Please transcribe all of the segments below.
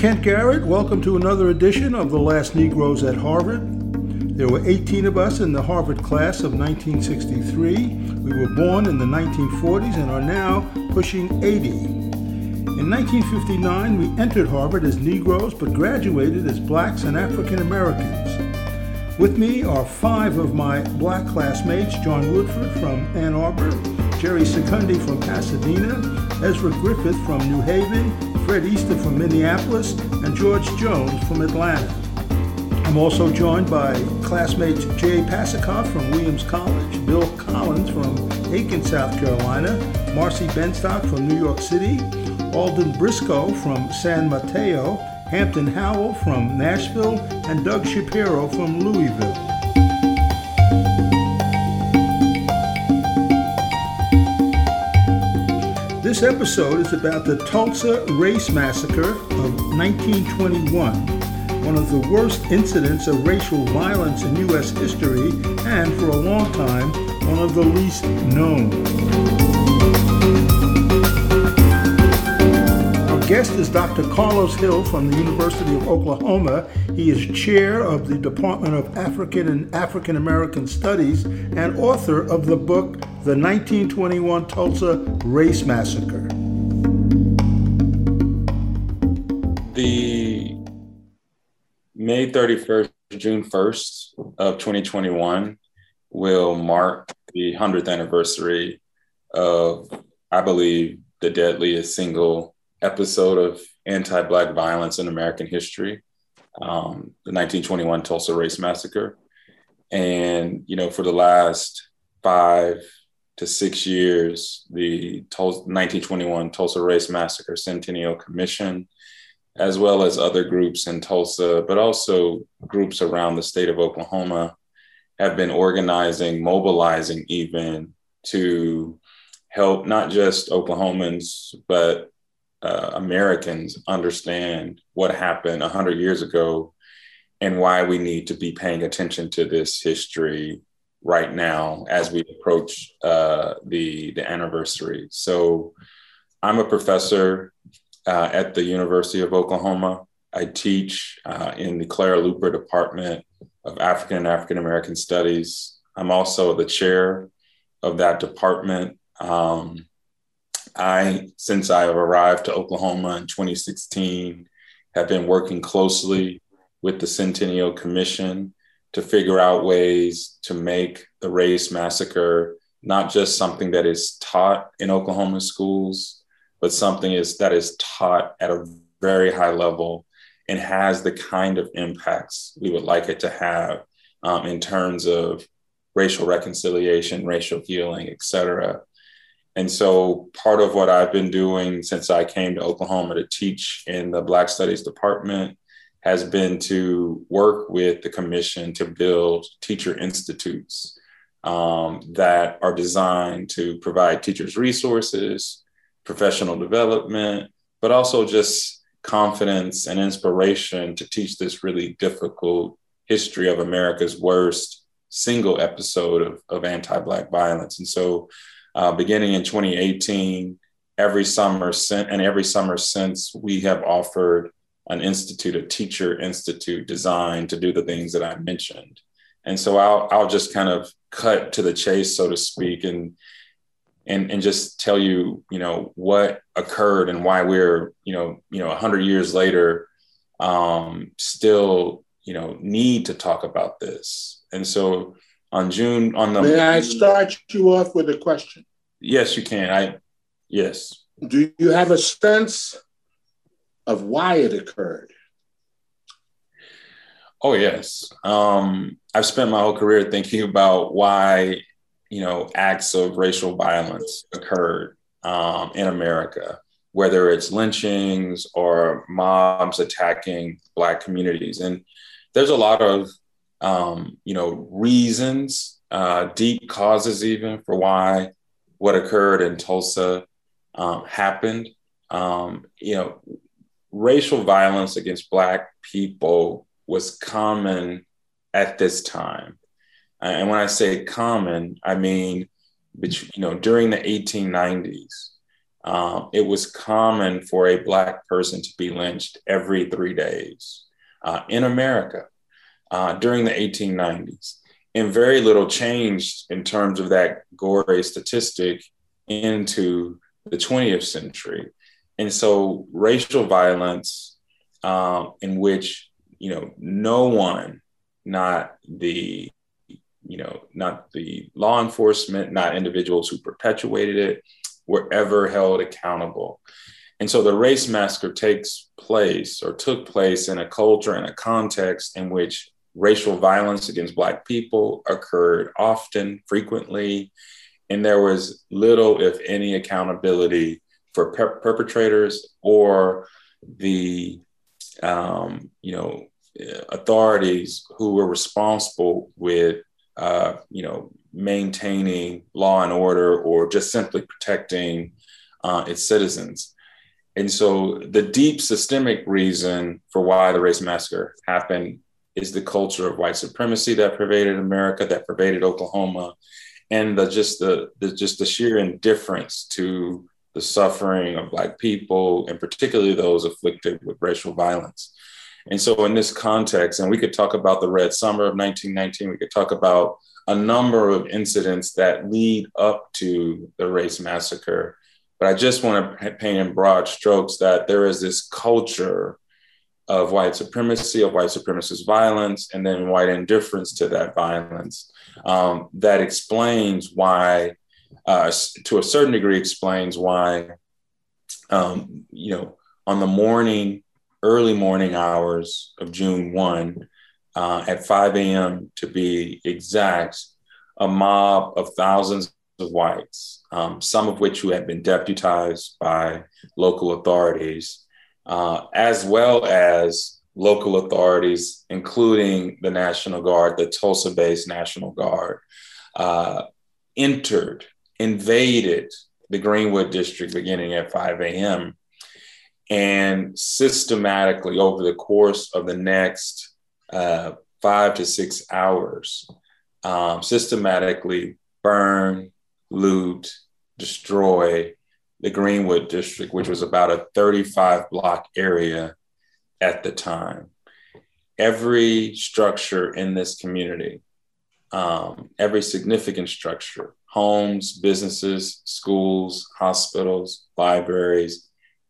Kent Garrett. Welcome to another edition of The Last Negroes at Harvard. There were 18 of us in the Harvard class of 1963. We were born in the 1940s and are now pushing 80. In 1959, we entered Harvard as Negroes but graduated as blacks and African Americans. With me are five of my black classmates John Woodford from Ann Arbor, Jerry Secundi from Pasadena, Ezra Griffith from New Haven, Fred Easter from Minneapolis, and George Jones from Atlanta. I'm also joined by classmates Jay Pasachoff from Williams College, Bill Collins from Aiken, South Carolina, Marcy Benstock from New York City, Alden Briscoe from San Mateo, Hampton Howell from Nashville, and Doug Shapiro from Louisville. This episode is about the Tulsa Race Massacre of 1921, one of the worst incidents of racial violence in U.S. history, and for a long time, one of the least known. Guest is Dr. Karlos Hill from the University of Oklahoma. He is chair of the Department of African and African American Studies and author of the book The 1921 Tulsa Race Massacre. The May 31st, June 1st of 2021 will mark the 100th anniversary of, I believe, the deadliest single episode of anti Black violence in American history, um, the 1921 Tulsa Race Massacre. And, you know, for the last five to six years, the 1921 Tulsa Race Massacre Centennial Commission, as well as other groups in Tulsa, but also groups around the state of Oklahoma, have been organizing, mobilizing even to help not just Oklahomans, but uh, Americans understand what happened 100 years ago and why we need to be paying attention to this history right now as we approach uh, the, the anniversary. So I'm a professor uh, at the University of Oklahoma. I teach uh, in the Clara Luper Department of African and African American Studies. I'm also the chair of that department. Um, I, since I have arrived to Oklahoma in 2016, have been working closely with the Centennial Commission to figure out ways to make the race massacre not just something that is taught in Oklahoma schools, but something is that is taught at a very high level and has the kind of impacts we would like it to have um, in terms of racial reconciliation, racial healing, et cetera. And so part of what I've been doing since I came to Oklahoma to teach in the Black Studies Department has been to work with the commission to build teacher institutes um, that are designed to provide teachers resources, professional development, but also just confidence and inspiration to teach this really difficult history of America's worst single episode of, of anti Black violence. And so uh, beginning in 2018, every summer since and every summer since, we have offered an institute, a teacher institute designed to do the things that I mentioned. And so I'll, I'll just kind of cut to the chase, so to speak, and and and just tell you, you know, what occurred and why we're, you know, you know, hundred years later, um, still, you know, need to talk about this. And so on June on the May I start you off with a question? Yes, you can. I yes. Do you have a sense of why it occurred? Oh yes. Um, I've spent my whole career thinking about why you know acts of racial violence occurred um, in America, whether it's lynchings or mobs attacking Black communities, and there's a lot of um, you know reasons, uh, deep causes even for why what occurred in Tulsa um, happened. Um, you know, racial violence against Black people was common at this time. And when I say common, I mean, you know, during the 1890s, um, it was common for a Black person to be lynched every three days uh, in America uh, during the 1890s. And very little changed in terms of that gory statistic into the 20th century. And so racial violence, um, in which, you know, no one, not the, you know, not the law enforcement, not individuals who perpetuated it, were ever held accountable. And so the race massacre takes place or took place in a culture and a context in which racial violence against Black people occurred often, frequently, and there was little, if any, accountability for per- perpetrators or the um, you know authorities who were responsible with uh, you know maintaining law and order or just simply protecting uh, its citizens. And so the deep systemic reason for why the race massacre happened is the culture of white supremacy that pervaded America, that pervaded Oklahoma, and the just the, the just the sheer indifference to the suffering of black people and particularly those afflicted with racial violence. And so in this context, and we could talk about the Red Summer of 1919, we could talk about a number of incidents that lead up to the race massacre. But I just want to paint in broad strokes that there is this culture of white supremacy, of white supremacist violence, and then white indifference to that violence um, that explains why, uh, to a certain degree, explains why, um, you know, on the morning, early morning hours of June 1, uh, at 5 a.m. to be exact, a mob of thousands of whites, um, some of which who had been deputized by local authorities, uh, as well as local authorities, including the National Guard, the Tulsa based National Guard, uh, entered, invaded the Greenwood district beginning at 5 a.m. And systematically, over the course of the next uh, five to six hours, um, systematically burn, loot, destroy the Greenwood district, which was about a 35 block area at the time. Every structure in this community, um, every significant structure, homes, businesses, schools, hospitals, libraries,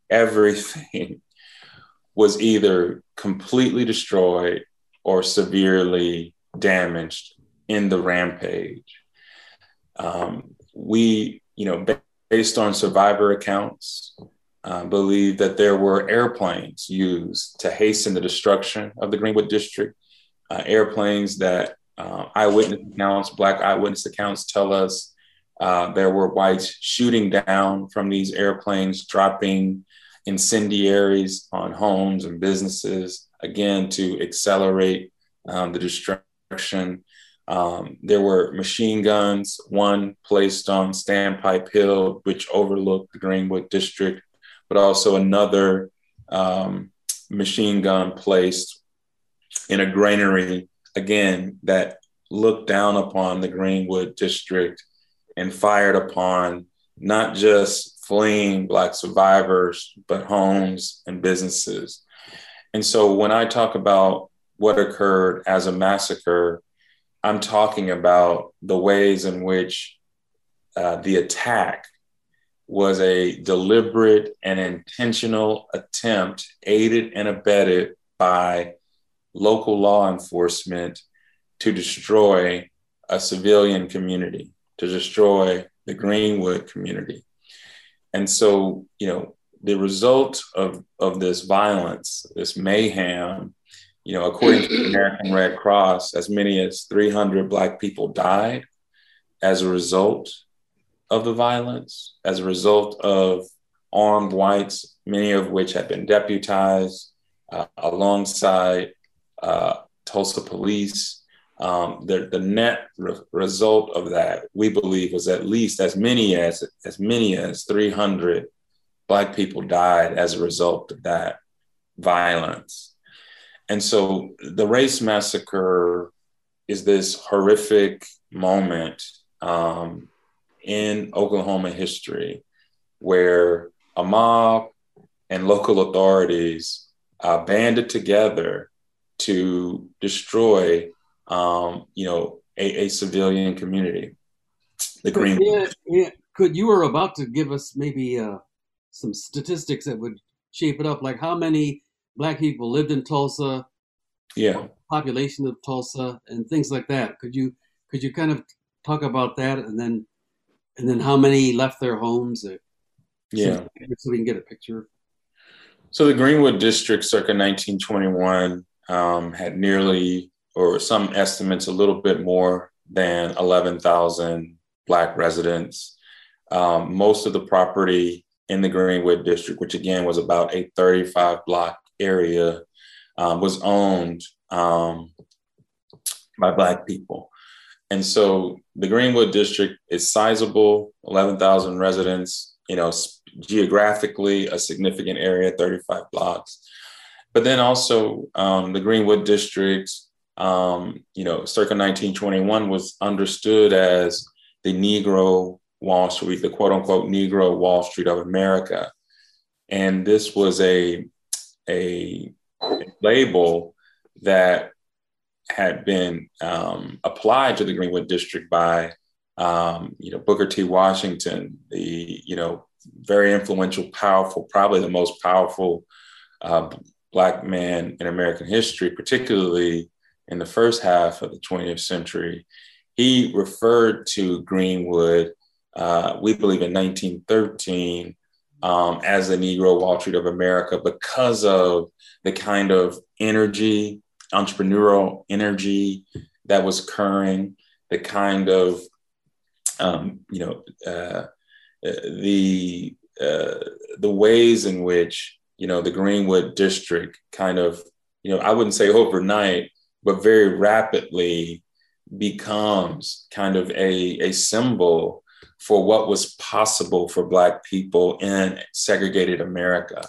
everything was either completely destroyed or severely damaged in the rampage. Um, we, you know, based on survivor accounts, uh, believe that there were airplanes used to hasten the destruction of the Greenwood district. Uh, airplanes that uh, eyewitness accounts, Black eyewitness accounts tell us uh, there were whites shooting down from these airplanes, dropping incendiaries on homes and businesses, again, to accelerate um, the destruction. Um, there were machine guns, one placed on Standpipe Hill, which overlooked the Greenwood district, but also another um, machine gun placed in a granary, again, that looked down upon the Greenwood district and fired upon not just fleeing Black survivors, but homes and businesses. And so when I talk about what occurred as a massacre, I'm talking about the ways in which uh, the attack was a deliberate and intentional attempt, aided and abetted by local law enforcement to destroy a civilian community, to destroy the Greenwood community. And so, you know, the result of, of this violence, this mayhem, you know, according to the American Red Cross, as many as 300 Black people died as a result of the violence as a result of armed whites, many of which had been deputized uh, alongside uh, Tulsa police. Um, the, the net re- result of that, we believe, was at least as many as as many as 300 Black people died as a result of that violence. And so the race massacre is this horrific moment um, in Oklahoma history where a mob and local authorities uh, banded together to destroy, um, you know, a, a, civilian community. The Green. Yeah, yeah. Could you were about to give us maybe uh, some statistics that would shape it up, like how many black people lived in Tulsa, yeah, population of Tulsa, and things like that. Could you could you kind of talk about that, and then and then how many left their homes? Or, yeah, so we can get a picture. So the Greenwood District, circa 1921, um, had nearly, or some estimates, a little bit more than 11,000 Black residents. Um, most of the property in the Greenwood District, which again was about a 35 block area, um, was owned um, by Black people. And so the Greenwood District is sizable, 11,000 residents, you know, geographically a significant area, 35 blocks. But then also um, the Greenwood District, um, you know, circa 1921 was understood as the Negro Wall Street, the quote unquote Negro Wall Street of America. And this was a, a, label that had been um, applied to the Greenwood District by, um, you know, Booker T. Washington, the, you know, very influential, powerful, probably the most powerful uh, Black man in American history, particularly in the first half of the 20th century. He referred to Greenwood uh, we believe in 1913 um, as the Negro Wall Street of America because of the kind of energy, entrepreneurial energy that was occurring, the kind of, um, you know, uh, the uh, the ways in which you know the Greenwood district kind of, you know, I wouldn't say overnight, but very rapidly becomes kind of a, a symbol for what was possible for Black people in segregated America.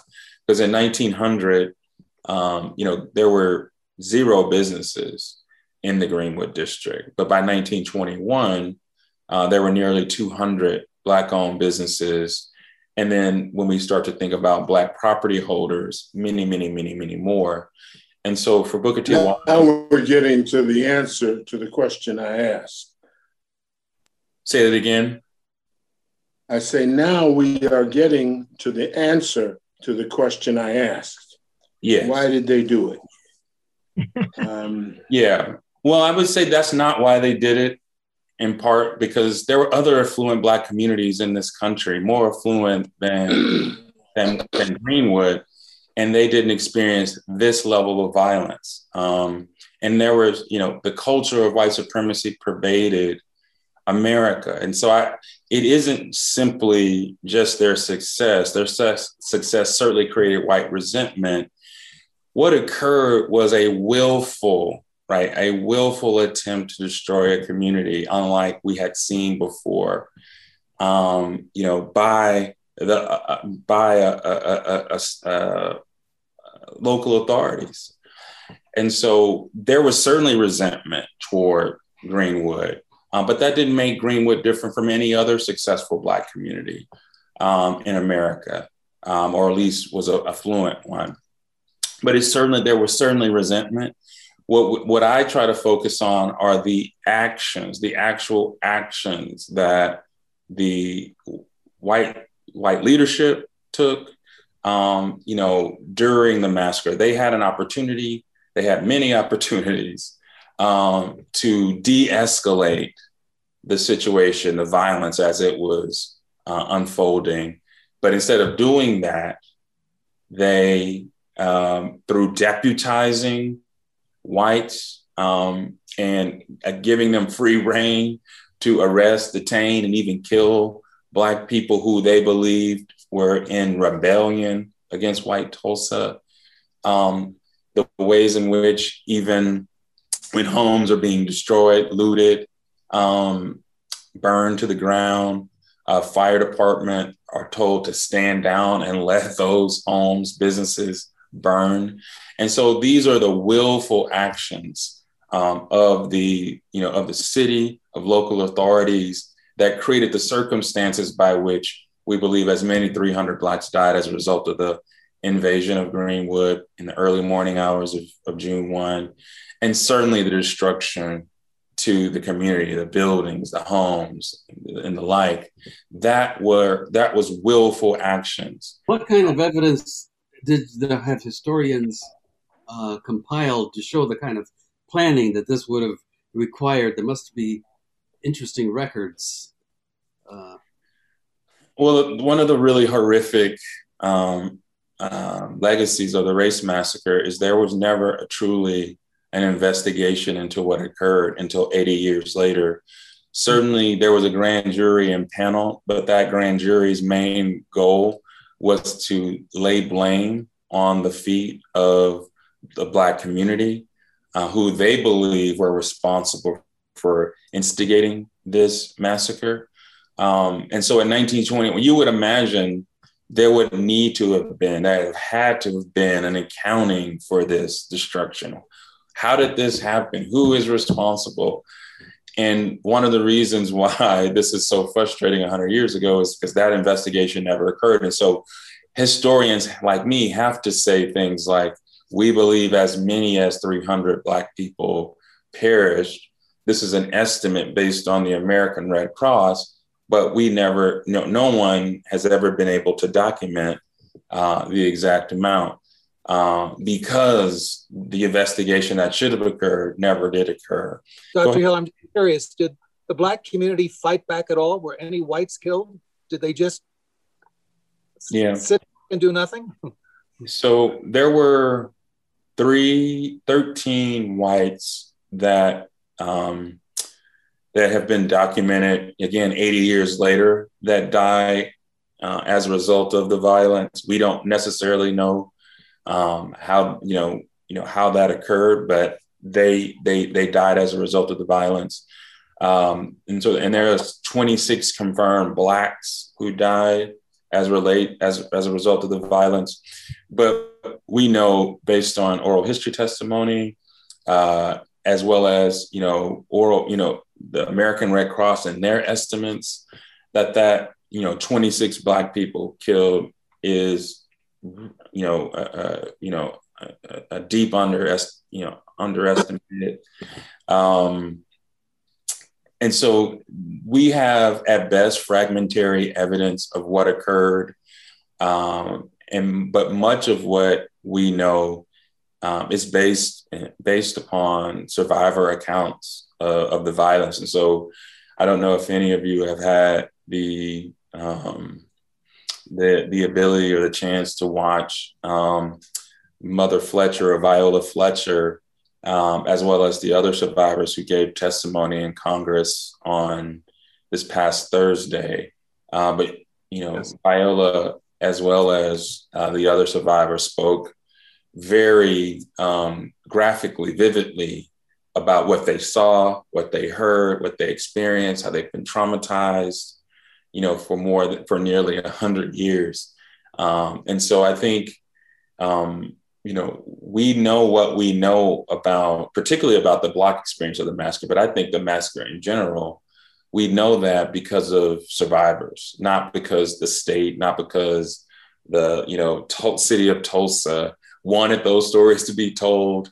Because in 1900, um, you know, there were zero businesses in the Greenwood district. But by 1921, uh, there were nearly 200 Black owned businesses. And then when we start to think about Black property holders, many, many, many, many more. And so for Booker T. Now, now we're getting to the answer to the question I asked. Say that again. I say now we are getting to the answer to the question I asked. Yeah. Why did they do it? um, yeah. Well, I would say that's not why they did it, in part because there were other affluent Black communities in this country, more affluent than, than, than Greenwood, and they didn't experience this level of violence. Um, and there was, you know, the culture of white supremacy pervaded America. And so I, it isn't simply just their success. Their success, success certainly created white resentment. What occurred was a willful, right, a willful attempt to destroy a community, unlike we had seen before. Um, you know, by the uh, uh by a, a, a, local authorities, and so there was certainly resentment toward Greenwood. Um, but that didn't make Greenwood different from any other successful Black community um, in America, um, or at least was a affluent one. But it's certainly there was certainly resentment. What what I try to focus on are the actions, the actual actions that the white white leadership took. Um, you know, during the massacre, they had an opportunity. They had many opportunities um, to de escalate the situation, the violence as it was uh, unfolding. But instead of doing that, they, um, through deputizing whites um, and uh, giving them free rein to arrest, detain, and even kill Black people who they believed were in rebellion against white Tulsa, um, the ways in which even when homes are being destroyed, looted, um, burned to the ground. Uh, fire department are told to stand down and let those homes, businesses burn. And so these are the willful actions um, of the, you know, of the city, of local authorities that created the circumstances by which we believe as many 300 Blacks died as a result of the invasion of Greenwood in the early morning hours of, of June 1, and certainly the destruction to the community, the buildings, the homes, and the like. That were that was willful actions. What kind of evidence did the, have historians uh, compiled to show the kind of planning that this would have required? There must be interesting records. Uh, well, one of the really horrific um, uh, legacies of the race massacre is there was never a truly an investigation into what occurred until 80 years later. Certainly, there was a grand jury and panel, but that grand jury's main goal was to lay blame on the feet of the Black community, uh, who they believe were responsible for instigating this massacre. Um, and so in 1920, you would imagine there would need to have been, there had to have been an accounting for this destruction. How did this happen? Who is responsible? And one of the reasons why this is so frustrating 100 years ago is because that investigation never occurred. And so historians like me have to say things like, we believe as many as 300 Black people perished. This is an estimate based on the American Red Cross, but we never, no, no one has ever been able to document uh, the exact amount um, because the investigation that should have occurred never did occur. Dr. Hill, I'm curious, did the Black community fight back at all? Were any whites killed? Did they just yeah. sit and do nothing? So there were three, 13 whites that um, that have been documented again 80 years later that die uh, as a result of the violence. We don't necessarily know um, how you know you know how that occurred, but they they they died as a result of the violence. Um, and so and there's 26 confirmed blacks who died as relate as as a result of the violence. But we know based on oral history testimony, uh, as well as you know oral you know the American Red Cross and their estimates that that you know 26 black people killed is you know uh, you know a, a deep under you know underestimated. Um and so we have at best fragmentary evidence of what occurred. Um and but much of what we know um, is based based upon survivor accounts uh, of the violence. And so, I don't know if any of you have had the um, the the ability or the chance to watch um, Mother Fletcher or Viola Fletcher, um, as well as the other survivors who gave testimony in Congress on this past Thursday. Uh, but you know, yes. Viola as well as uh, the other survivors spoke very um, graphically, vividly about what they saw, what they heard, what they experienced, how they've been traumatized, you know, for more than for nearly a hundred years. Um, and so I think, um, you know, we know what we know about, particularly about the Black experience of the massacre, but I think the massacre in general we know that because of survivors, not because the state, not because the you know city of Tulsa wanted those stories to be told,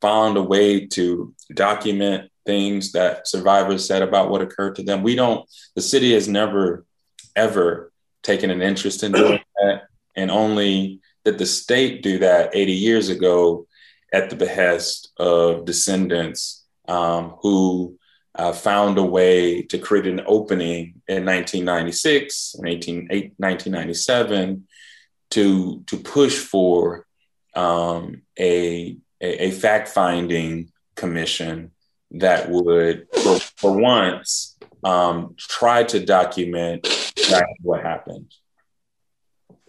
found a way to document things that survivors said about what occurred to them. We don't. The city has never ever taken an interest in doing that, and only did the state do that 80 years ago at the behest of descendants um, who uh, found a way to create an opening in 1996 and 18, 1997 to, to push for um, a, a, a fact finding commission that would, for, for once, um, try to document exactly what happened.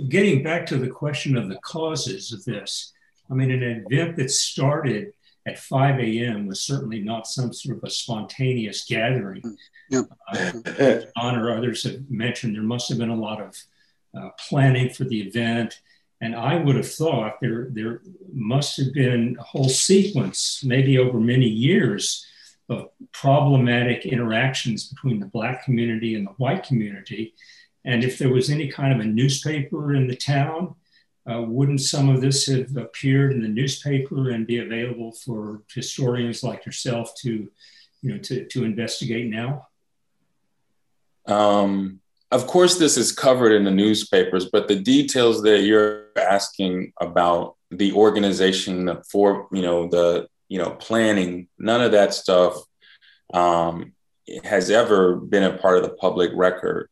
Getting back to the question of the causes of this, I mean, an event that started at 5 a.m. was certainly not some sort of a spontaneous gathering. Yeah. Uh, John or others have mentioned there must have been a lot of uh, planning for the event. And I would have thought there, there must have been a whole sequence, maybe over many years, of problematic interactions between the Black community and the white community. And if there was any kind of a newspaper in the town, uh, wouldn't some of this have appeared in the newspaper and be available for historians like yourself to, you know, to, to investigate now? Um, of course, this is covered in the newspapers, but the details that you're asking about the organization for, you know, the, you know, planning, none of that stuff um, has ever been a part of the public record.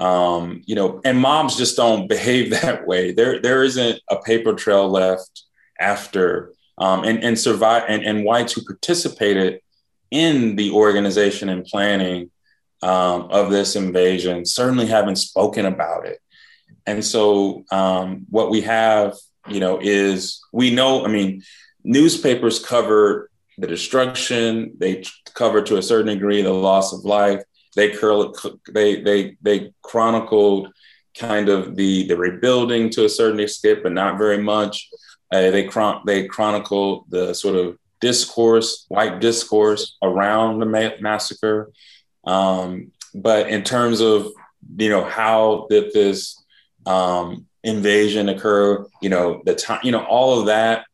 Um, you know, and mobs just don't behave that way. There, there isn't a paper trail left after, um, and and survive, and, and whites who participated in the organization and planning um, of this invasion certainly haven't spoken about it. And so, um, what we have, you know, is we know. I mean, newspapers cover the destruction. They cover to a certain degree the loss of life. They curl, they they they chronicled kind of the the rebuilding to a certain extent, but not very much. Uh, they chron- they chronicled the sort of discourse, white discourse around the ma- massacre. Um, but in terms of you know how did this um, invasion occur, you know the time, you know all of that,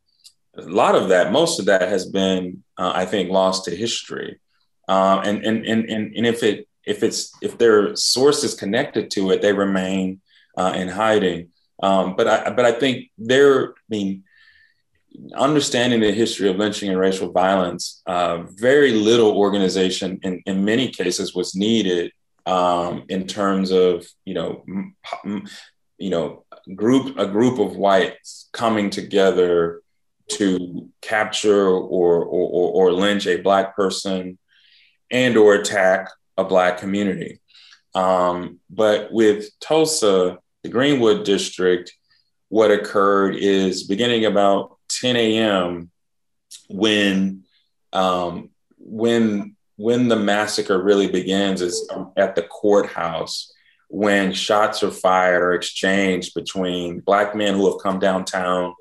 a lot of that, most of that has been, uh, I think, lost to history. Uh, and, and and and and if it if it's if their sources connected to it, they remain uh, in hiding. Um, but I but I think they're I mean understanding the history of lynching and racial violence, uh, very little organization in, in many cases was needed um, in terms of you know you know group a group of whites coming together to capture or, or, or lynch a black person and or attack a black community. Um, but with Tulsa, the Greenwood district, what occurred is beginning about 10 a.m. when um, when when the massacre really begins is at the courthouse when shots are fired or exchanged between black men who have come downtown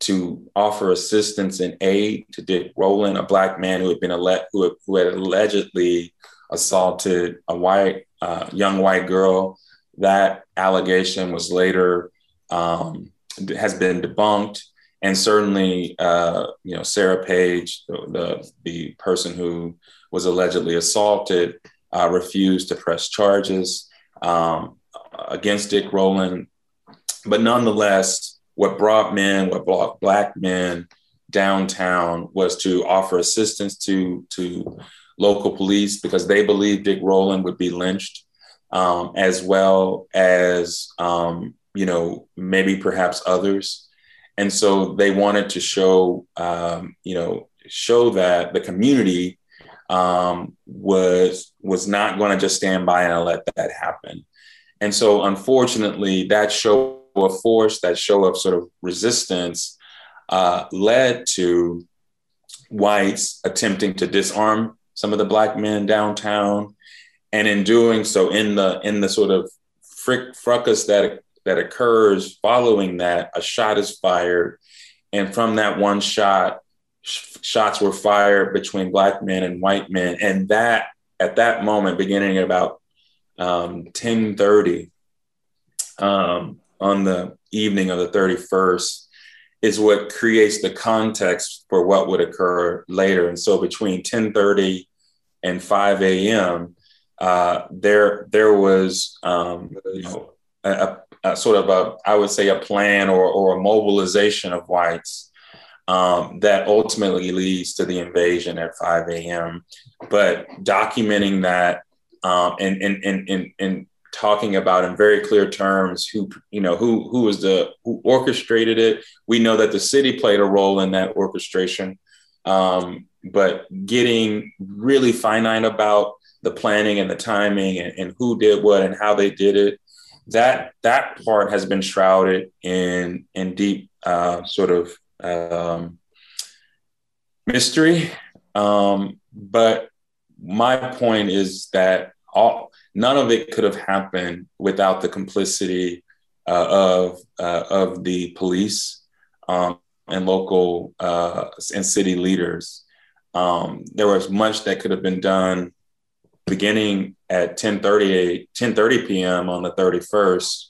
to offer assistance and aid to Dick Rowland, a black man who had been ele- who, had, who had allegedly assaulted a white uh, young white girl. That allegation was later um, has been debunked, and certainly, uh, you know, Sarah Page, the, the, person who was allegedly assaulted, uh, refused to press charges um, against Dick Rowland. But nonetheless, what brought men, what brought Black men downtown was to offer assistance to to local police because they believed Dick Rowland would be lynched, um, as well as um, you know maybe perhaps others, and so they wanted to show um, you know show that the community um, was was not going to just stand by and let that happen, and so unfortunately that show of force, that show of sort of resistance, uh, led to whites attempting to disarm some of the black men downtown, and in doing so, in the in the sort of frick, fracas that that occurs following that, a shot is fired, and from that one shot, sh- shots were fired between black men and white men, and that at that moment, beginning at about um, ten thirty um, on the evening of the thirty first, is what creates the context for what would occur later. And so between 10:30 and 5 a.m., uh, there there was um, you know, a, a, sort of a I would say a plan or, or a mobilization of whites um, that ultimately leads to the invasion at 5 a.m. But documenting that um, and, and, and, and, and talking about in very clear terms who you know who who was the who orchestrated it. We know that the city played a role in that orchestration. Um, but getting really finite about the planning and the timing and, and, who did what and how they did it that that part has been shrouded in in deep uh, sort of um, mystery. Um, but my point is that all none of it could have happened without the complicity uh, of uh, of the police um, and local uh, and city leaders. Um, there was much that could have been done beginning at 10:30 10:30 p.m. on the 31st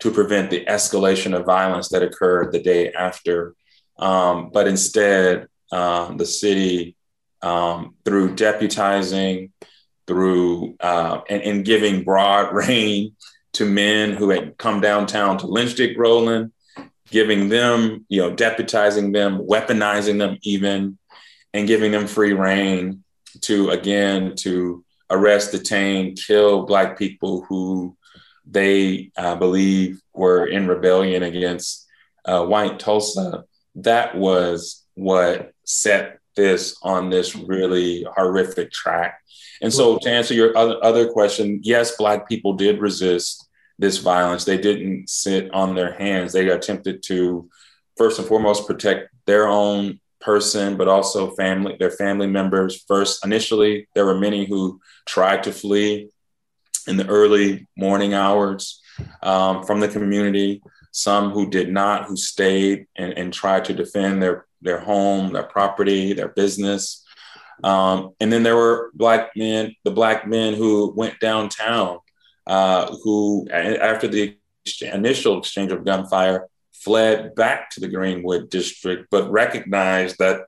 to prevent the escalation of violence that occurred the day after. Um, but instead, um, the city, um, through deputizing, through uh, and, and, giving broad rein to men who had come downtown to lynch Dick Rowland, giving them, you know, deputizing them, weaponizing them even, and giving them free rein to again to arrest, detain, kill Black people who they uh, believe were in rebellion against uh, white Tulsa. That was what set this on this really horrific track. And so, to answer your other, other question, yes, Black people did resist this violence. They didn't sit on their hands. They attempted to, first and foremost, protect their own person, but also family, their family members. First, initially, there were many who tried to flee in the early morning hours um, from the community. Some who did not, who stayed and, and tried to defend their their home, their property, their business. Um, and then there were black men, the black men who went downtown, uh, who after the initial exchange of gunfire fled back to the Greenwood district, but recognized that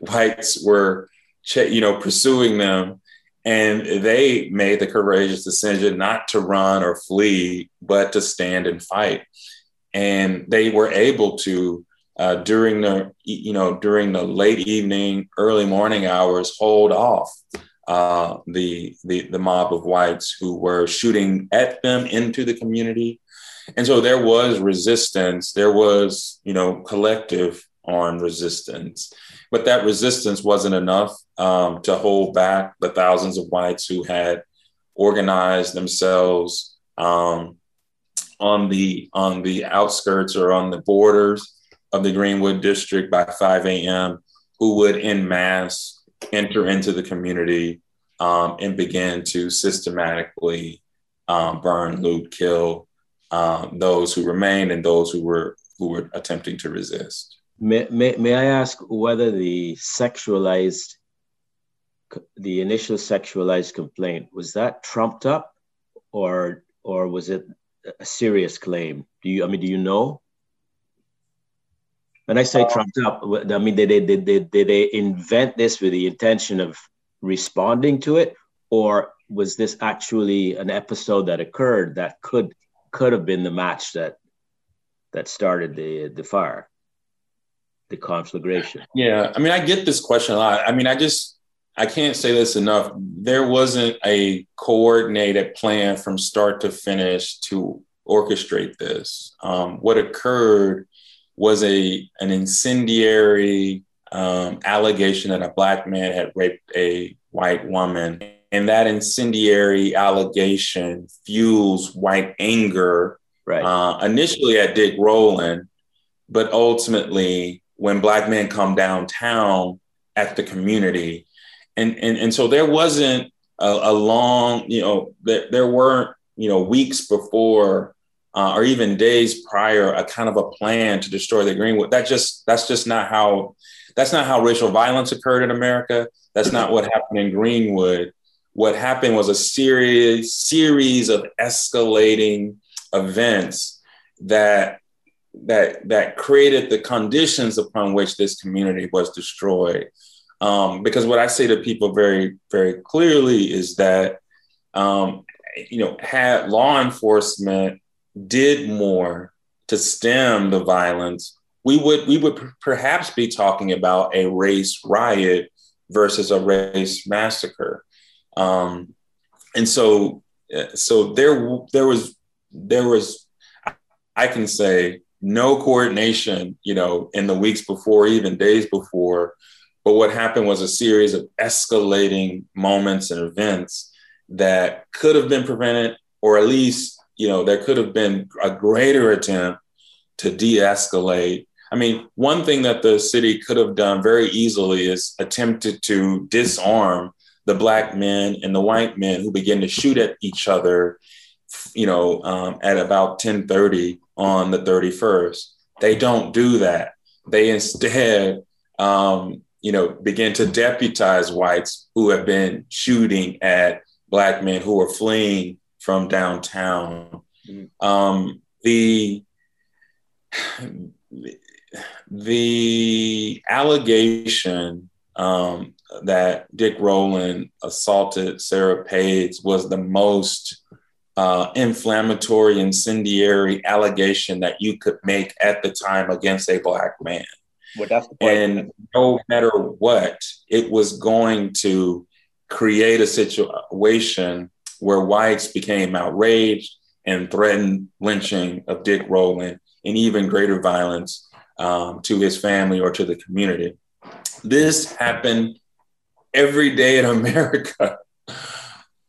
whites were, you know, pursuing them. And they made the courageous decision not to run or flee, but to stand and fight. And they were able to, uh, during the, you know, during the late evening, early morning hours, hold off uh, the, the the mob of whites who were shooting at them into the community and so there was resistance, there was, you know, collective armed resistance. But that resistance wasn't enough um, to hold back the thousands of whites who had organized themselves um, on the on the outskirts or on the borders of the Greenwood district by 5 a.m. who would in mass enter into the community um, and begin to systematically um, burn, loot, kill, um, those who remained and those who were who were attempting to resist. May, may, may I ask whether the sexualized, the initial sexualized complaint was that trumped up, or or was it a serious claim? Do you I mean do you know? When I say um, trumped up, I mean did they did they, did they invent this with the intention of responding to it, or was this actually an episode that occurred that could could have been the match that that started the the fire, the conflagration. Yeah, I mean, I get this question a lot. I mean, I just I can't say this enough. There wasn't a coordinated plan from start to finish to orchestrate this. Um, what occurred was a an incendiary um, allegation that a black man had raped a white woman and that incendiary allegation fuels white anger right. uh, initially at Dick Rowland, but ultimately when black men come downtown at the community. And, and, and so there wasn't a, a long, you know, there, there weren't, you know, weeks before uh, or even days prior, a kind of a plan to destroy the Greenwood. That just, that's just not how, that's not how racial violence occurred in America. That's not what happened in Greenwood what happened was a series series of escalating events that that that created the conditions upon which this community was destroyed. Um, because what I say to people very very clearly is that um, you know had law enforcement did more to stem the violence, we would we would perhaps be talking about a race riot versus a race massacre. Um, and so, uh, so there, there was, there was, I can say, no coordination, you know, in the weeks before, even days before. But what happened was a series of escalating moments and events that could have been prevented, or at least, you know, there could have been a greater attempt to de escalate. I mean, one thing that the city could have done very easily is attempted to disarm the black men and the white men who begin to shoot at each other, you know, um, at about 1030 on the 31st. They don't do that. They instead, um, you know, begin to deputize whites who have been shooting at black men who were fleeing from downtown. Mm-hmm. Um, the the allegation um, that Dick Rowland assaulted Sarah Page was the most uh, inflammatory, incendiary allegation that you could make at the time against a black man. Well. And no matter what, it was going to create a situation where whites became outraged and threatened lynching of Dick Rowland and even greater violence um, to his family or to the community. This happened every day in America.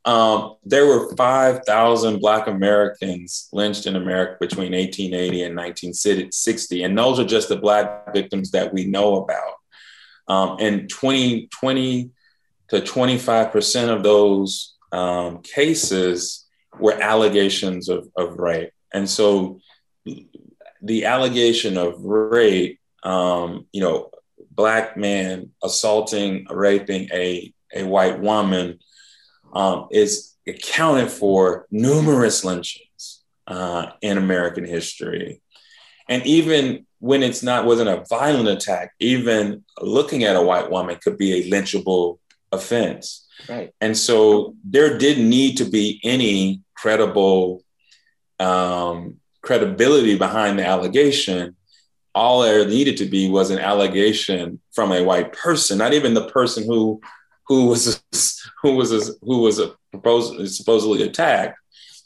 Um, there were 5,000 Black Americans lynched in America between 1880 and 1960. And those are just the Black victims that we know about. Um, and 20, 20 to 25% of those um, cases were allegations of, of rape. And so the allegation of rape, um, you know, black man assaulting, raping a, a white woman um, is accounted for numerous lynchings uh, in American history. And even when it's not wasn't a violent attack, even looking at a white woman could be a lynchable offense. Right. And so there didn't need to be any credible um, credibility behind the allegation. All there needed to be was an allegation from a white person, not even the person who who was who was who was a proposed, supposedly attacked.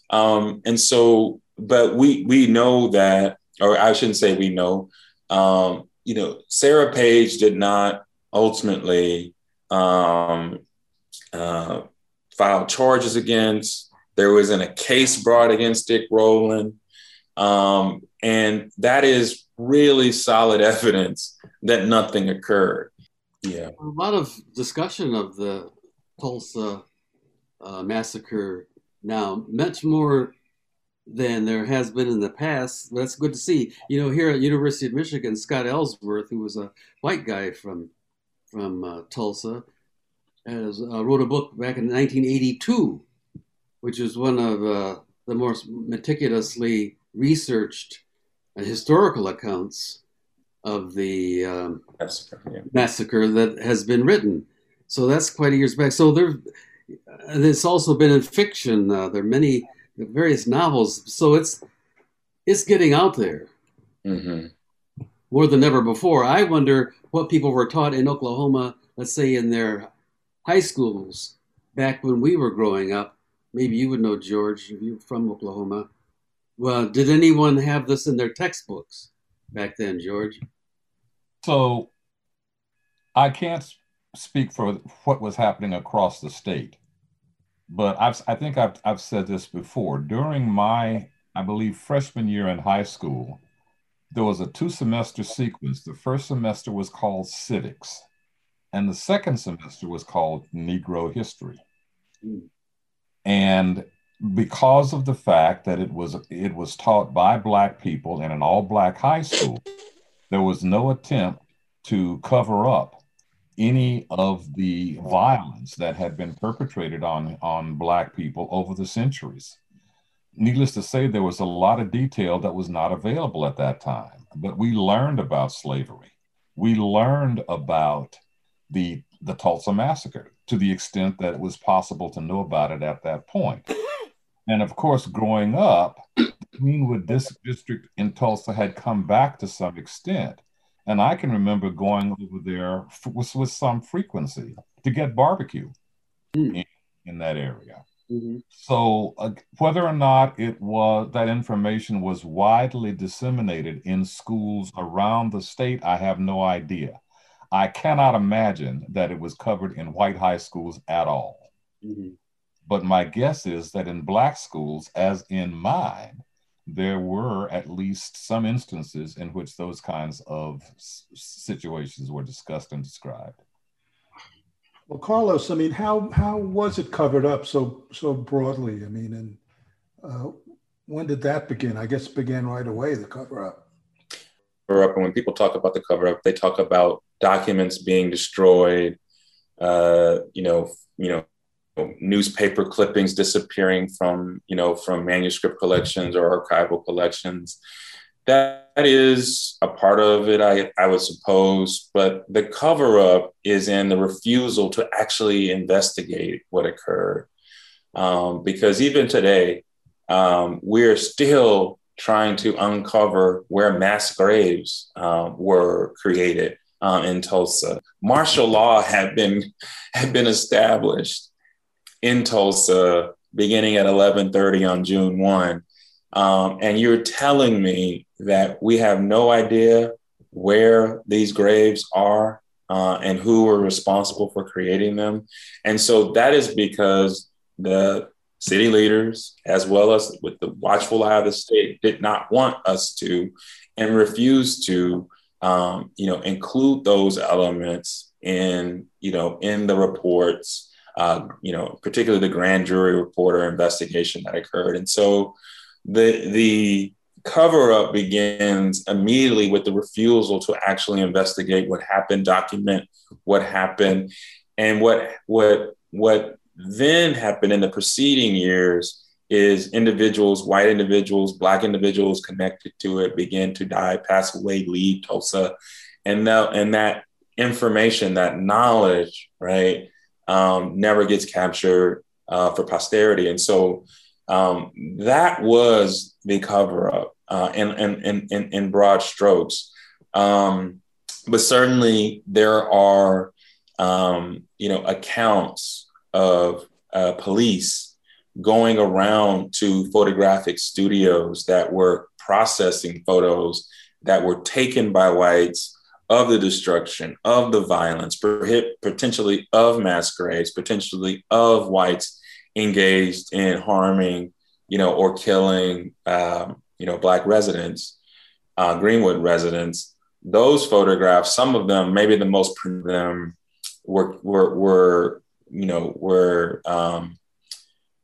Um, and so, but we we know that, or I shouldn't say we know. Um, you know, Sarah Page did not ultimately um, uh, file charges against. There wasn't a case brought against Dick Rowland. Um, and that is really solid evidence that nothing occurred. Yeah. A lot of discussion of the Tulsa uh, massacre now, much more than there has been in the past. That's good to see. You know, here at University of Michigan, Scott Ellsworth, who was a white guy from from uh, Tulsa, has, uh, wrote a book back in 1982, which is one of uh, the most meticulously researched historical accounts of the um, massacre, yeah. massacre, that has been written. So that's quite a years back. So there, it's also been in fiction. Uh, there are many various novels. So it's it's getting out there mm-hmm. more than ever before. I wonder what people were taught in Oklahoma, let's say in their high schools back when we were growing up. Maybe you would know, George, you're from Oklahoma. Well, did anyone have this in their textbooks back then, George? So I can't speak for what was happening across the state, but I've, I think I've, I've said this before. During my, I believe, freshman year in high school, there was a two semester sequence. The first semester was called civics, and the second semester was called Negro history. Mm. And because of the fact that it was it was taught by black people in an all black high school there was no attempt to cover up any of the violence that had been perpetrated on on black people over the centuries needless to say there was a lot of detail that was not available at that time but we learned about slavery we learned about the the Tulsa massacre to the extent that it was possible to know about it at that point and of course, growing up, Greenwood District in Tulsa had come back to some extent. And I can remember going over there with, with some frequency to get barbecue mm. in, in, that area. Mm-hmm. So uh, whether or not it was that information was widely disseminated in schools around the state, I have no idea. I cannot imagine that it was covered in white high schools at all. Mm-hmm. But my guess is that in Black schools, as in mine, there were at least some instances in which those kinds of situations were discussed and described. Well, Karlos, I mean, how how was it covered up so so broadly? I mean, and uh, when did that begin? I guess it began right away. The cover up. Cover up, and when people talk about the cover up, they talk about documents being destroyed. Uh, you know, you know, newspaper clippings disappearing from you know from manuscript collections or archival collections that is a part of it I, I would suppose but the cover up is in the refusal to actually investigate what occurred um, because even today um, we're still trying to uncover where mass graves um, were created um, in Tulsa. Martial law had been had been established in Tulsa beginning at 11:30 on June 1, um, and you're telling me that we have no idea where these graves are uh, and who were responsible for creating them, and so that is because the city leaders, as well as with the watchful eye of the state, did not want us to and refused to, um, you know, include those elements in, you know, in the reports, uh, you know, particularly the grand jury report or investigation that occurred. And so the the cover up begins immediately with the refusal to actually investigate what happened, document what happened, and what what what then happened in the preceding years is individuals, white individuals, black individuals connected to it begin to die, pass away, leave Tulsa. And that, and that information, that knowledge, right, um, never gets captured uh, for posterity. And so um, that was the cover up uh, in, in, in, in, broad strokes. Um, but certainly there are, um, you know, accounts of uh, police going around to photographic studios that were processing photos that were taken by whites of the destruction, of the violence, potentially of mass graves, potentially of whites engaged in harming, you know, or killing, um, you know, black residents, uh, Greenwood residents. Those photographs, some of them, maybe the most of them, were were were you know, were um,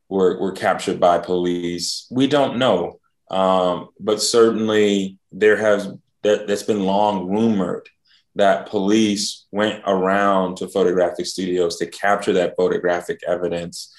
were were captured by police. We don't know, um, but certainly there has that, that's been long rumored that police went around to photographic studios to capture that photographic evidence.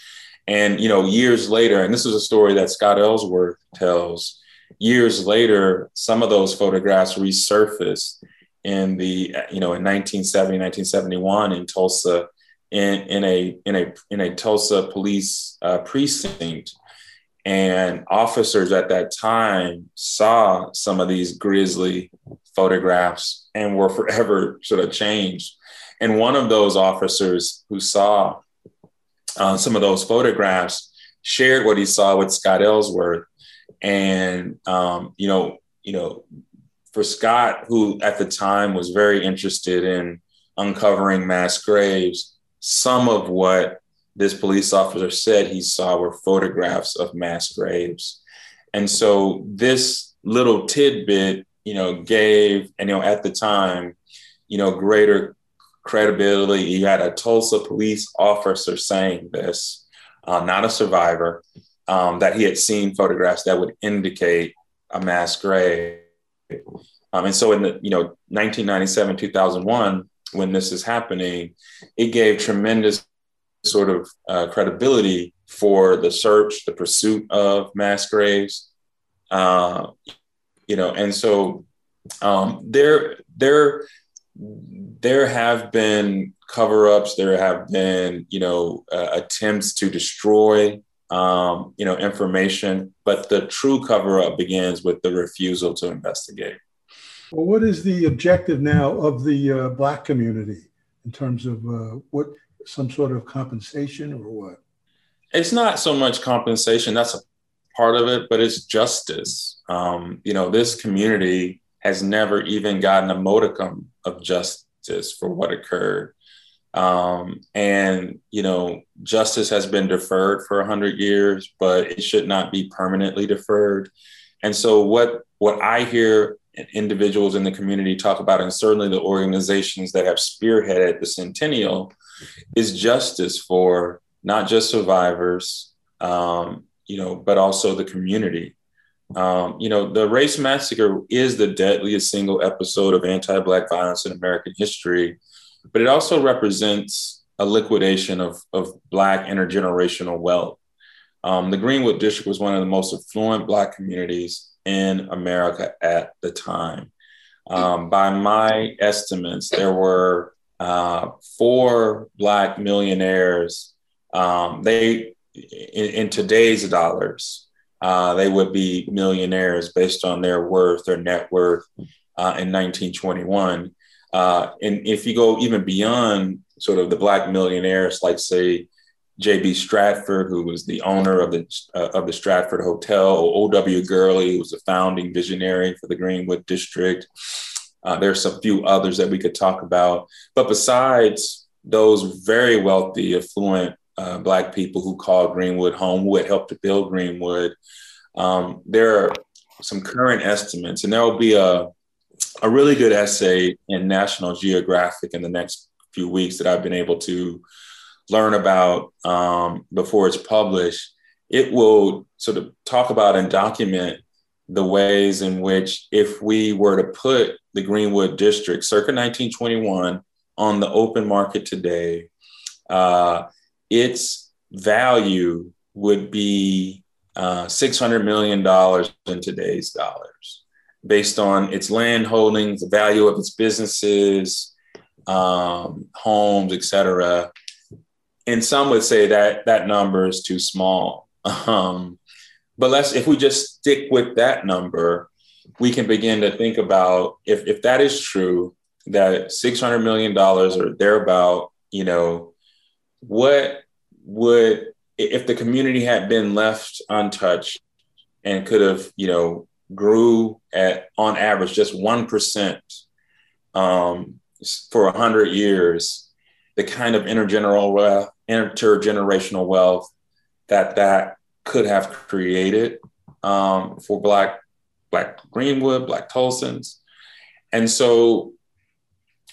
And you know, years later, and this is a story that Scott Ellsworth tells. Years later, some of those photographs resurfaced in the you know in 1970, 1971 in Tulsa in, in a in a in a Tulsa police uh, precinct, and officers at that time saw some of these grisly photographs and were forever sort of changed. And one of those officers who saw uh, some of those photographs shared what he saw with Scott Ellsworth, and um, you know, you know, for Scott, who at the time was very interested in uncovering mass graves, some of what this police officer said he saw were photographs of mass graves. And so this little tidbit, you know, gave, and, you know, at the time, you know, greater credibility. You had a Tulsa police officer saying this, uh, not a survivor, um, that he had seen photographs that would indicate a mass grave. Um, and so in the, you know, 1997, 2001, when this is happening, it gave tremendous sort of uh, credibility for the search, the pursuit of mass graves. Uh, you know, and so um, there, there, there have been cover-ups. There have been, you know, uh, attempts to destroy, um, you know, information. But the true cover-up begins with the refusal to investigate. Well, what is the objective now of the uh, Black community in terms of uh, what some sort of compensation or what? It's not so much compensation, that's a part of it, but it's justice. Um, you know, this community has never even gotten a modicum of justice for what occurred. Um, and, you know, justice has been deferred for 100 years, but it should not be permanently deferred. And so, what, what I hear individuals in the community talk about, and certainly the organizations that have spearheaded the centennial, is justice for not just survivors, um, you know, but also the community. Um, you know, the race massacre is the deadliest single episode of anti-black violence in American history, but it also represents a liquidation of, of Black intergenerational wealth. Um, the Greenwood District was one of the most affluent Black communities in America at the time. Um, by my estimates, there were uh, four Black millionaires. Um, they, in, in, today's dollars, uh, they would be millionaires based on their worth, their net worth uh, in 1921. Uh, and if you go even beyond sort of the Black millionaires, like say J.B. Stratford, who was the owner of the uh, of the Stratford Hotel, O.W. Gurley, who was a founding visionary for the Greenwood District. Uh, there's a few others that we could talk about, but besides those very wealthy, affluent uh, Black people who called Greenwood home, who had helped to build Greenwood, um, there are some current estimates, and there will be a a really good essay in National Geographic in the next few weeks that I've been able to learn about um, before it's published, it will sort of talk about and document the ways in which, if we were to put the Greenwood District circa 1921 on the open market today, uh, its value would be uh, $600 million in today's dollars based on its land holdings, the value of its businesses, um, homes, et cetera and some would say that that number is too small. Um, but let's, if we just stick with that number, we can begin to think about if, if that is true, that $600 million or thereabout, you know, what would, if the community had been left untouched and could have, you know, grew at on average just 1% um, for 100 years, the kind of intergenerational wealth, intergenerational wealth that that could have created um, for Black Black Greenwood, Black Tulsans, and so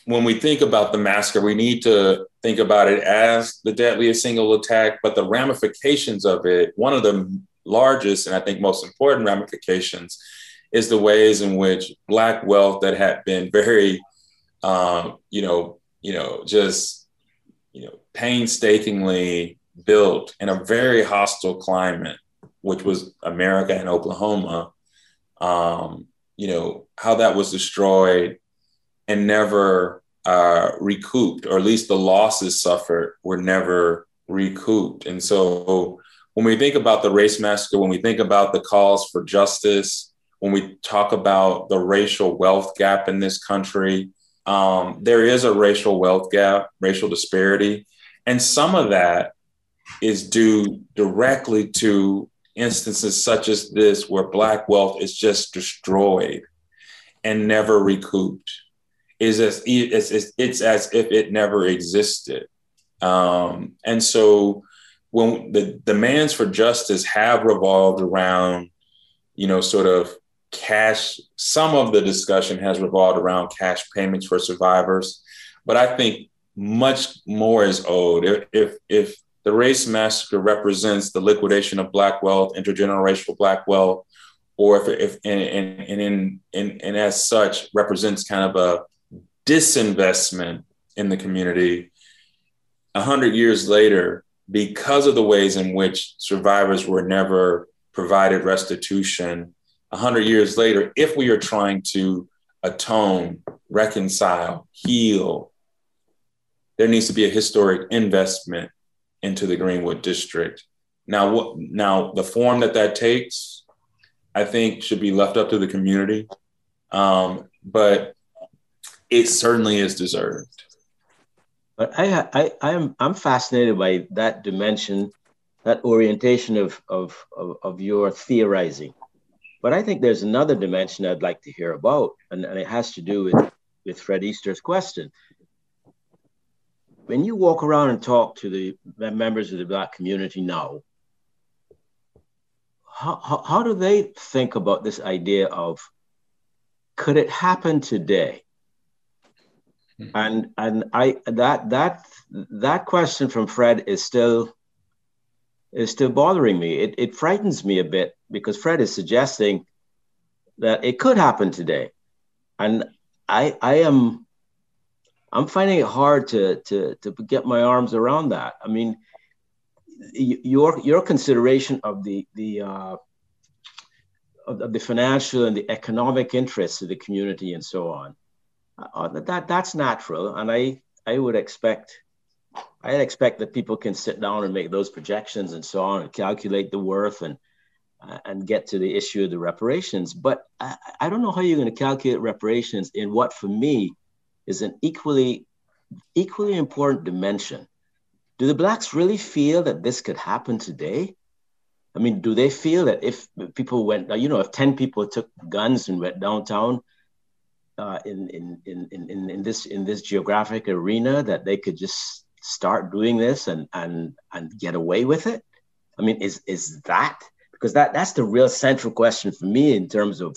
when we think about the massacre, we need to think about it as the deadliest single attack, but the ramifications of it, one of the largest and I think most important ramifications is the ways in which Black wealth that had been very, um, you know, you know, just you know, painstakingly built in a very hostile climate, which was America and Oklahoma, um, you know, how that was destroyed and never uh, recouped, or at least the losses suffered were never recouped. And so when we think about the race massacre, when we think about the calls for justice, when we talk about the racial wealth gap in this country, um, there is a racial wealth gap, racial disparity. And some of that is due directly to instances such as this, where Black wealth is just destroyed and never recouped. Is as it's, it's, it's as if it never existed. Um, and so when the demands for justice have revolved around, you know, sort of cash, some of the discussion has revolved around cash payments for survivors, but I think much more is owed. If, if, if the race massacre represents the liquidation of Black wealth, intergenerational Black wealth, or if, if and, and, and, and, and as such represents kind of a disinvestment in the community, a hundred years later, because of the ways in which survivors were never provided restitution 100 years later, if we are trying to atone, reconcile, heal, there needs to be a historic investment into the Greenwood district. Now, what, now the form that that takes, I think, should be left up to the community, um, but it certainly is deserved. But I, I, I am, I'm fascinated by that dimension, that orientation of, of, of, of your theorizing. But I think there's another dimension I'd like to hear about, and, and it has to do with, with Fred Easter's question. When you walk around and talk to the members of the Black community now, how, how, how do they think about this idea of could it happen today? Hmm. And and I that that that question from Fred is still is still bothering me. It, it frightens me a bit because Fred is suggesting that it could happen today. And I, I am I'm finding it hard to to to get my arms around that. I mean, your your consideration of the the uh, of, the financial and the economic interests of the community and so on, uh, that that's natural, and I I would expect I expect that people can sit down and make those projections and so on and calculate the worth and uh, and get to the issue of the reparations. But I, I don't know how you're going to calculate reparations in what, for me, is an equally equally important dimension. Do the blacks really feel that this could happen today? I mean, do they feel that if people went, you know, if 10 people took guns and went downtown uh, in, in, in, in, in, this, in this geographic arena, that they could just start doing this and, and, and get away with it? I mean, is, is that because that that's the real central question for me in terms of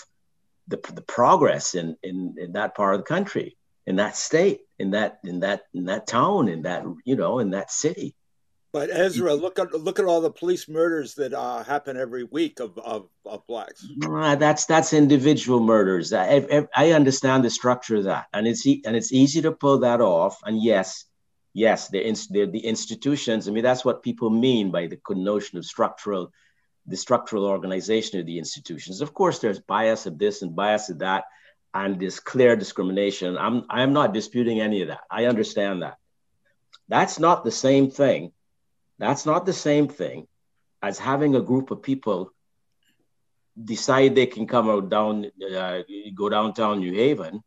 the, the progress in, in in that part of the country in that state in that in that in that town in that you know in that city but Ezra, look at look at all the police murders that uh, happen every week of, of, of blacks. Uh, that's that's individual murders. I, I, understand the structure of that, and it's and it's easy to pull that off. And yes, yes, the the, the institutions. I mean, that's what people mean by the notion of structural the structural organization of the institutions. Of course, there's bias of this and bias of that, and this clear discrimination. I'm I'm not disputing any of that. I understand that. That's not the same thing. That's not the same thing as having a group of people decide they can come out down, uh, go downtown New Haven,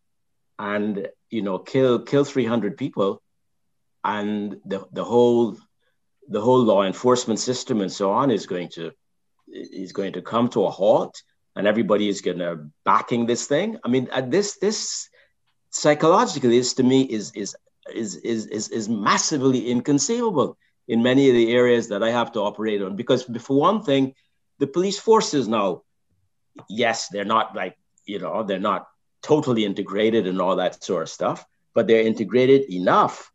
and you know kill kill 300 people, and the the whole the whole law enforcement system and so on is going to is going to come to a halt and everybody is going to backing this thing. I mean, uh, this this psychologically, this to me is is is is is, is massively inconceivable in many of the areas that I have to operate on. Because for one thing, the police forces now, yes, they're not like you know they're not totally integrated and all that sort of stuff, but they're integrated enough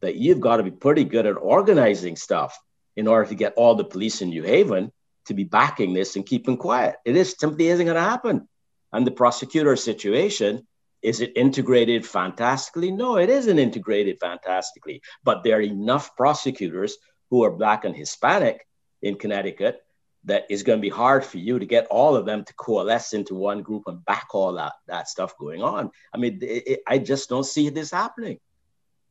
that you've got to be pretty good at organizing stuff in order to get all the police in New Haven to be backing this and keeping quiet. It is simply isn't going to happen. And the prosecutor situation is it integrated fantastically? No, it isn't integrated fantastically. But there are enough prosecutors who are black and Hispanic in Connecticut that is going to be hard for you to get all of them to coalesce into one group and back all that that stuff going on. I mean, it, it, I just don't see this happening.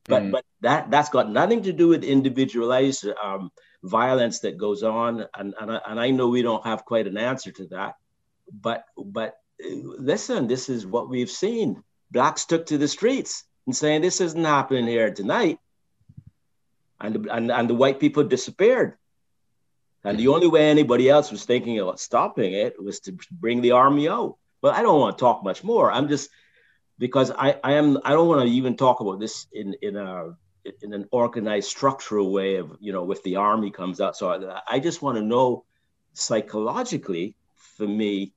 But mm. but that that's got nothing to do with individualized um, violence that goes on, and and I, and I know we don't have quite an answer to that, but but listen, this is what we've seen. Blacks took to the streets and saying this isn't happening here tonight, and and and the white people disappeared. And the only way anybody else was thinking about stopping it was to bring the army out. But I don't want to talk much more. I'm just because I, I am I don't want to even talk about this in in a in an organized structural way of you know with the army comes out. So i, I just want to know psychologically for me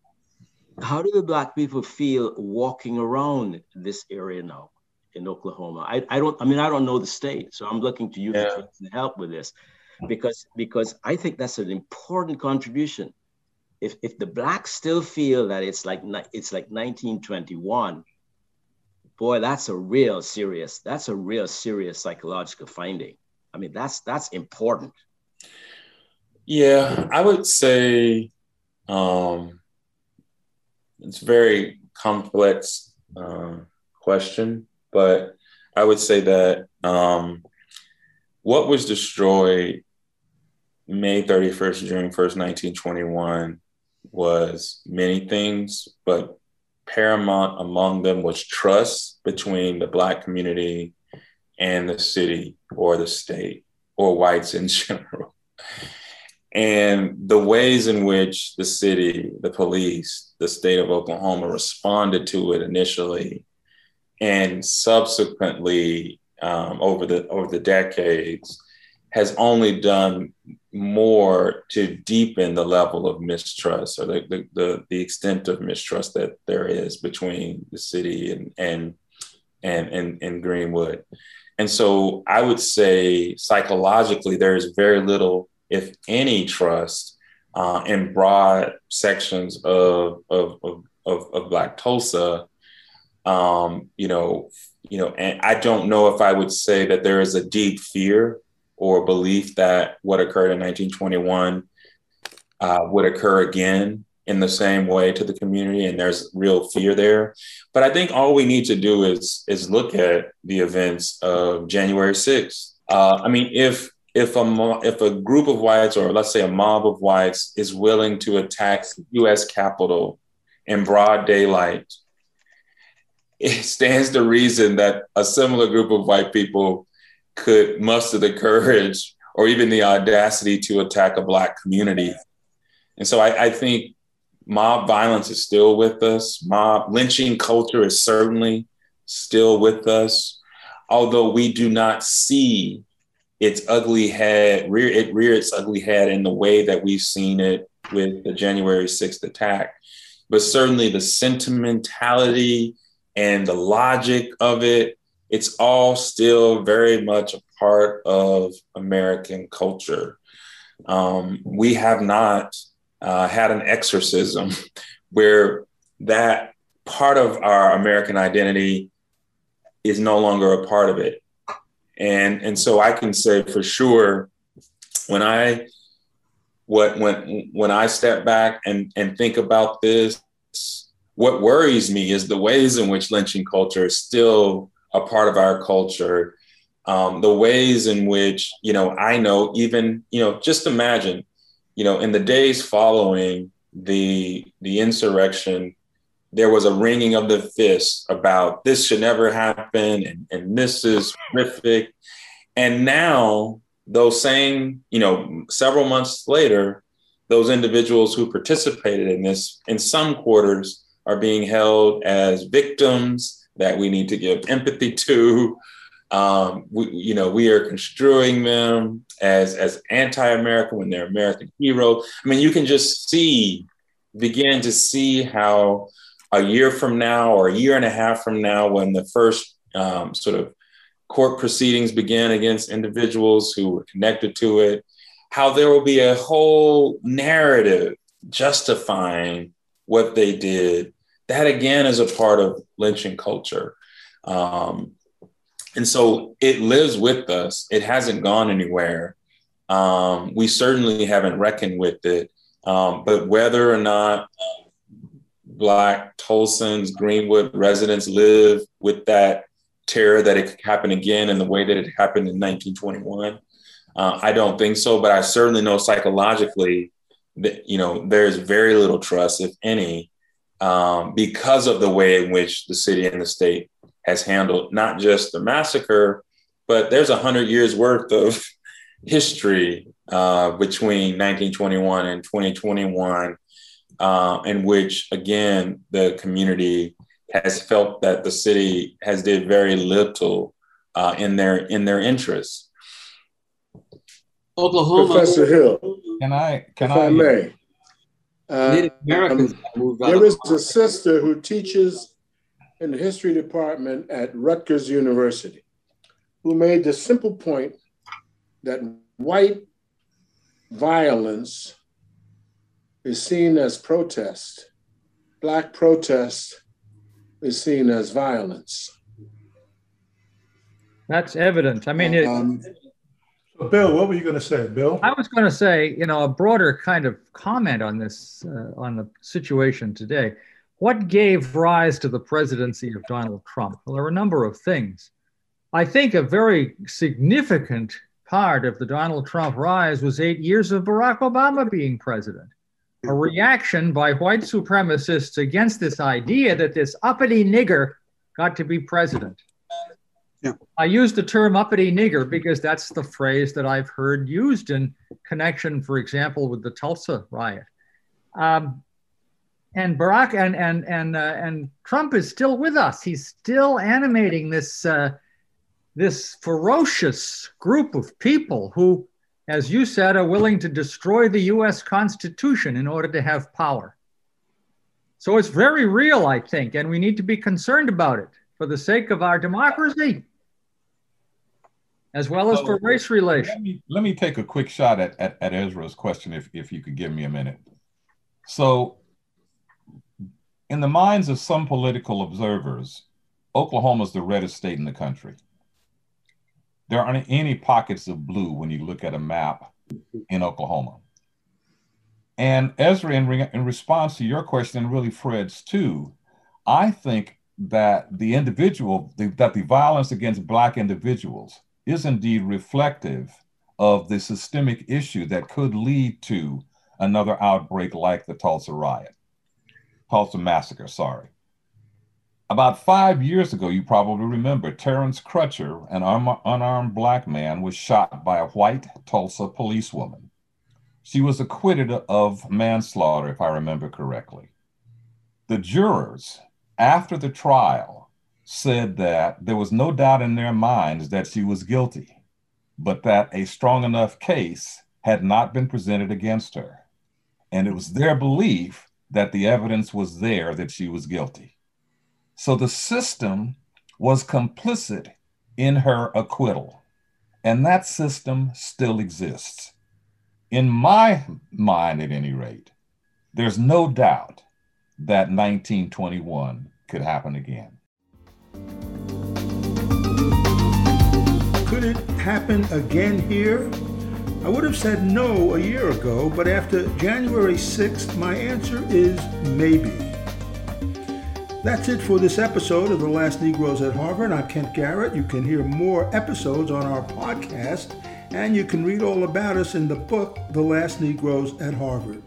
how do the black people feel walking around this area now in oklahoma? I, I don't i mean i don't know the state so i'm looking to you yeah. to help with this because because i think that's an important contribution. If if the blacks still feel that it's like it's like 1921 boy, that's a real serious, that's a real serious psychological finding. I mean, that's that's important. Yeah, I would say um, it's a very complex uh, question, but I would say that um, what was destroyed May 31st, June 1st, 1921 was many things, but paramount among them was trust between the Black community and the city or the state or whites in general. And the ways in which the city, the police, the state of Oklahoma responded to it initially and subsequently um, over the over the decades has only done more to deepen the level of mistrust or the, the, the, the, extent of mistrust that there is between the city and, and, and, and, and Greenwood. And so I would say psychologically, there is very little, if any, trust uh, in broad sections of, of, of, of, of Black Tulsa Um, you know, you know, and I don't know if I would say that there is a deep fear or belief that what occurred in 1921 uh, would occur again in the same way to the community, and there's real fear there. But I think all we need to do is is look at the events of January 6th. Uh, I mean, if if a if a group of whites, or let's say a mob of whites, is willing to attack the U.S. Capitol in broad daylight, it stands to reason that a similar group of white people could muster the courage or even the audacity to attack a black community. And so I, I think mob violence is still with us. Mob lynching culture is certainly still with us, although we do not see its ugly head rear it rear its ugly head in the way that we've seen it with the January 6th attack. But certainly the sentimentality and the logic of it, it's all still very much a part of American culture. Um, we have not uh, had an exorcism where that part of our American identity is no longer a part of it. And, and so I can say for sure, when I what when when I step back and, and think about this, what worries me is the ways in which lynching culture is still a part of our culture. Um, the ways in which, you know, I know even, you know, just imagine you know, in the days following the the insurrection, there was a ringing of the fist about this should never happen and, and this is horrific. And now those same, you know, several months later, those individuals who participated in this in some quarters are being held as victims that we need to give empathy to, um, we, you know, we are construing them as as anti-American when they're American heroes. I mean, you can just see, begin to see how a year from now or a year and a half from now, when the first um, sort of court proceedings begin against individuals who were connected to it, how there will be a whole narrative justifying what they did. That again is a part of lynching culture. Um, and so it lives with us. It hasn't gone anywhere. Um, we certainly haven't reckoned with it. Um, but whether or not Black Tulsans, Greenwood residents live with that terror that it could happen again in the way that it happened in 1921, uh, I don't think so. But I certainly know psychologically that you know there's very little trust, if any, um, because of the way in which the city and the state has handled not just the massacre, but there's a hundred years worth of history uh, between 1921 and 2021, uh, in which again the community has felt that the city has did very little uh, in their in their interests. Oklahoma, Professor Hill. Can I? Can if I? I may. Uh, Americans out there is a sister who teaches in the history department at Rutgers University who made the simple point that white violence is seen as protest, black protest is seen as violence. That's evident. I mean, it, Um, Bill, what were you going to say, Bill? I was going to say, you know, a broader kind of comment on this, uh, on the situation today. What gave rise to the presidency of Donald Trump? Well, there are a number of things. I think a very significant part of the Donald Trump rise was eight years of Barack Obama being president. A reaction by white supremacists against this idea that this uppity nigger got to be president. Yeah. I use the term uppity nigger because that's the phrase that I've heard used in connection, for example, with the Tulsa riot. Um, and Barack and and and uh, and Trump is still with us. He's still animating this uh, this ferocious group of people who, as you said, are willing to destroy the U.S. Constitution in order to have power. So it's very real, I think, and we need to be concerned about it for the sake of our democracy, as well as for race relations. Let me, let me take a quick shot at, at, at Ezra's question, if, if you could give me a minute. So, in the minds of some political observers, Oklahoma is the reddest state in the country. There aren't any pockets of blue when you look at a map in Oklahoma. And Ezra, in, re- in response to your question, and really Fred's too, I think that the individual, the, that the violence against Black individuals is indeed reflective of the systemic issue that could lead to another outbreak like the Tulsa riot, Tulsa massacre, sorry. About five years ago, you probably remember, Terence Crutcher, an unarmed black man, was shot by a white Tulsa policewoman. She was acquitted of manslaughter, if I remember correctly. The jurors, after the trial, said that there was no doubt in their minds that she was guilty, but that a strong enough case had not been presented against her. And it was their belief that the evidence was there that she was guilty. So the system was complicit in her acquittal. And that system still exists. In my mind, at any rate, there's no doubt that 1921 could happen again. Could it happen again here? I would have said no a year ago, but after January 6th, my answer is maybe. That's it for this episode of The Last Negroes at Harvard. I'm Kent Garrett. You can hear more episodes on our podcast, and you can read all about us in the book, The Last Negroes at Harvard.